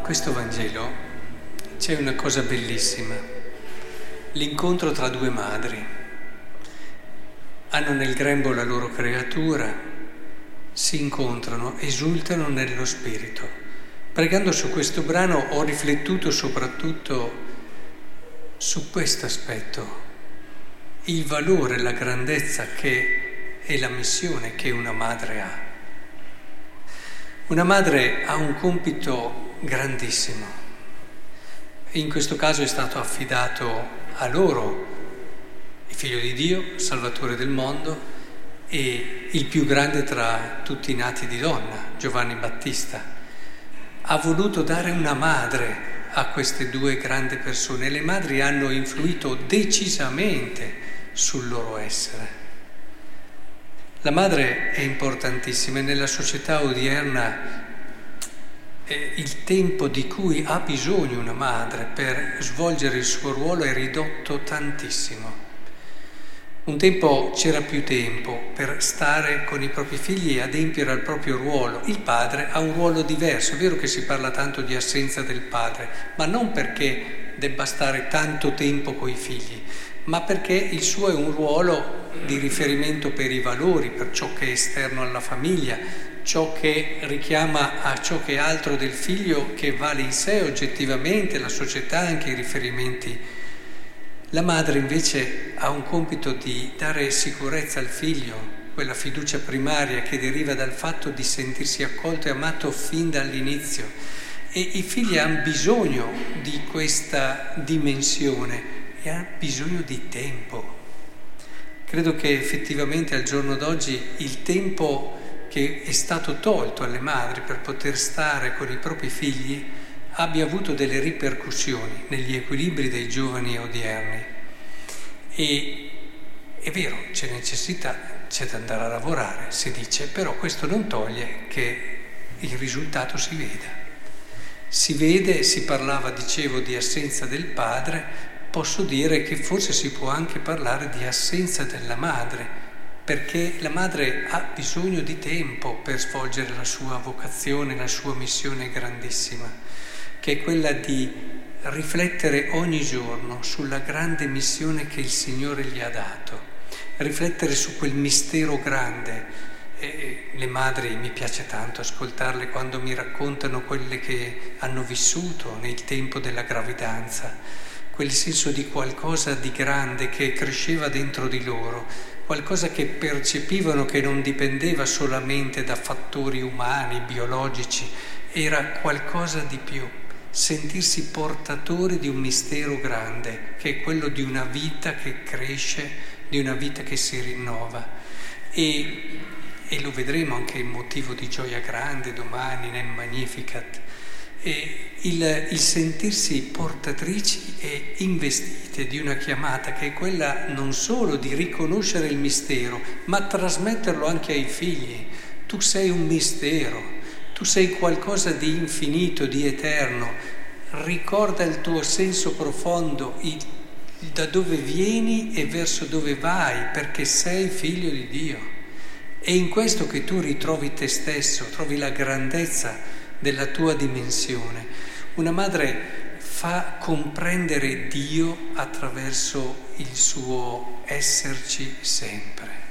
questo Vangelo c'è una cosa bellissima, l'incontro tra due madri. Hanno nel grembo la loro creatura, si incontrano, esultano nello spirito. Pregando su questo brano ho riflettuto soprattutto su questo aspetto, il valore, la grandezza che è la missione che una madre ha. Una madre ha un compito grandissimo. In questo caso è stato affidato a loro, il figlio di Dio, Salvatore del mondo, e il più grande tra tutti i nati di donna, Giovanni Battista. Ha voluto dare una madre a queste due grandi persone le madri hanno influito decisamente sul loro essere. La madre è importantissima e nella società odierna il tempo di cui ha bisogno una madre per svolgere il suo ruolo è ridotto tantissimo. Un tempo c'era più tempo per stare con i propri figli e adempiere al proprio ruolo. Il padre ha un ruolo diverso, è vero che si parla tanto di assenza del padre, ma non perché debba stare tanto tempo con i figli, ma perché il suo è un ruolo di riferimento per i valori, per ciò che è esterno alla famiglia, ciò che richiama a ciò che è altro del figlio che vale in sé oggettivamente, la società, anche i riferimenti. La madre invece ha un compito di dare sicurezza al figlio, quella fiducia primaria che deriva dal fatto di sentirsi accolto e amato fin dall'inizio. E i figli hanno bisogno di questa dimensione e ha bisogno di tempo. Credo che effettivamente al giorno d'oggi il tempo che è stato tolto alle madri per poter stare con i propri figli abbia avuto delle ripercussioni negli equilibri dei giovani odierni. E è vero, c'è necessità, c'è da andare a lavorare, si dice, però questo non toglie che il risultato si veda. Si vede, si parlava, dicevo, di assenza del padre, posso dire che forse si può anche parlare di assenza della madre, perché la madre ha bisogno di tempo per svolgere la sua vocazione, la sua missione grandissima, che è quella di riflettere ogni giorno sulla grande missione che il Signore gli ha dato, riflettere su quel mistero grande. E le madri mi piace tanto ascoltarle quando mi raccontano quelle che hanno vissuto nel tempo della gravidanza quel senso di qualcosa di grande che cresceva dentro di loro, qualcosa che percepivano che non dipendeva solamente da fattori umani, biologici, era qualcosa di più, sentirsi portatori di un mistero grande, che è quello di una vita che cresce, di una vita che si rinnova. E, e lo vedremo anche in motivo di gioia grande domani nel Magnificat il, il, sentirsi portatrici e investite di una chiamata che è quella non solo di riconoscere il mistero, ma trasmetterlo anche ai figli. Tu sei un mistero, tu sei qualcosa di infinito, di eterno. Ricorda il tuo senso profondo, il, da dove vieni e verso dove vai, perché sei figlio di Dio. È in questo che tu ritrovi te stesso, trovi la grandezza della tua dimensione. Una madre fa comprendere Dio attraverso il suo esserci sempre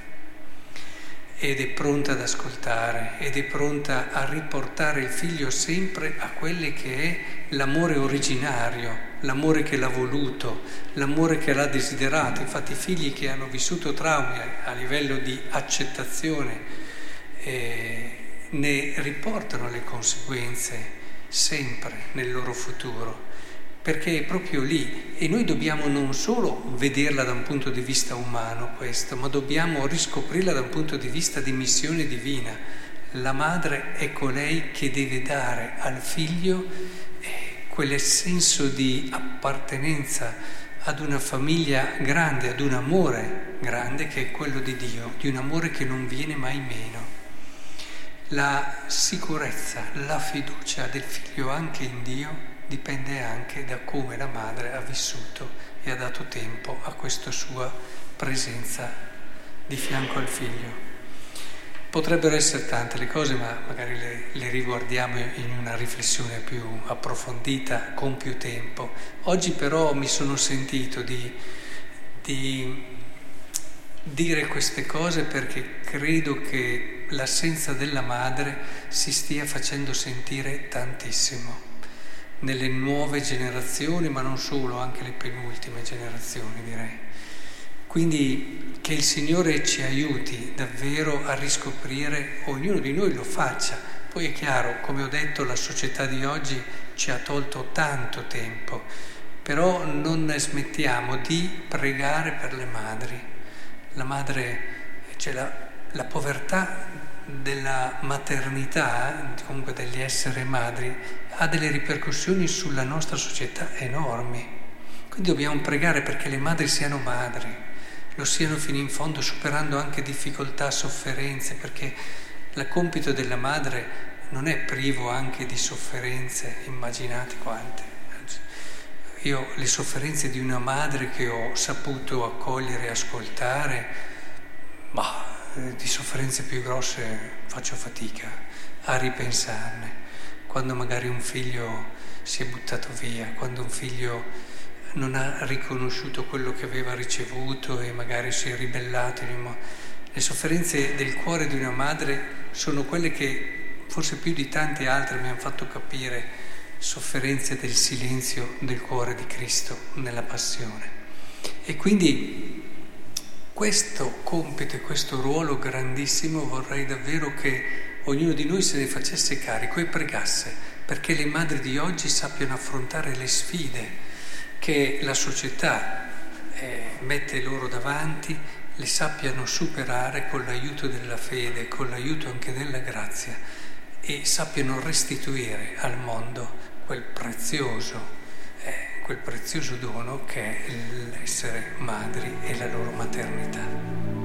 ed è pronta ad ascoltare ed è pronta a riportare il figlio sempre a quelle che è l'amore originario, l'amore che l'ha voluto, l'amore che l'ha desiderato. Infatti i figli che hanno vissuto traumi a livello di accettazione eh, ne riportano le conseguenze sempre nel loro futuro, perché è proprio lì e noi dobbiamo non solo vederla da un punto di vista umano questo, ma dobbiamo riscoprirla da un punto di vista di missione divina. La madre è colei che deve dare al figlio eh, quel senso di appartenenza ad una famiglia grande, ad un amore grande che è quello di Dio, di un amore che non viene mai meno la sicurezza, la fiducia del figlio anche in Dio dipende anche da come la madre ha vissuto e ha dato tempo a questa sua presenza di fianco al figlio. Potrebbero essere tante le cose, ma magari le, le, riguardiamo in una riflessione più approfondita, con più tempo. Oggi però mi sono sentito di, di dire queste cose perché credo che l'assenza della madre si stia facendo sentire tantissimo nelle nuove generazioni, ma non solo, anche le penultime generazioni direi. Quindi che il Signore ci aiuti davvero a riscoprire, ognuno di noi lo faccia. Poi è chiaro, come ho detto, la società di oggi ci ha tolto tanto tempo, però non smettiamo di pregare per le madri. La madre, cioè la, la povertà della maternità, comunque degli esseri madri, ha delle ripercussioni sulla nostra società enormi. Quindi dobbiamo pregare perché le madri siano madri lo siano fino in fondo, superando anche difficoltà, sofferenze, perché il compito della madre non è privo anche di sofferenze, immaginate quante. Io le sofferenze di una madre che ho saputo accogliere e ascoltare, ma di sofferenze più grosse faccio fatica a ripensarne. Quando magari un figlio si è buttato via, quando un figlio non ha riconosciuto quello che aveva ricevuto e magari si è ribellato. Le sofferenze del cuore di una madre sono quelle che forse più di tante altre mi hanno fatto capire sofferenze del silenzio del cuore di Cristo nella passione. E quindi questo compito e questo ruolo grandissimo vorrei davvero che ognuno di noi se ne facesse carico e pregasse perché le madri di oggi sappiano affrontare le sfide che la società eh, mette loro davanti, le sappiano superare con l'aiuto della fede, con l'aiuto anche della grazia e sappiano restituire al mondo quel prezioso, quel prezioso dono che è l'essere madri e la loro maternità.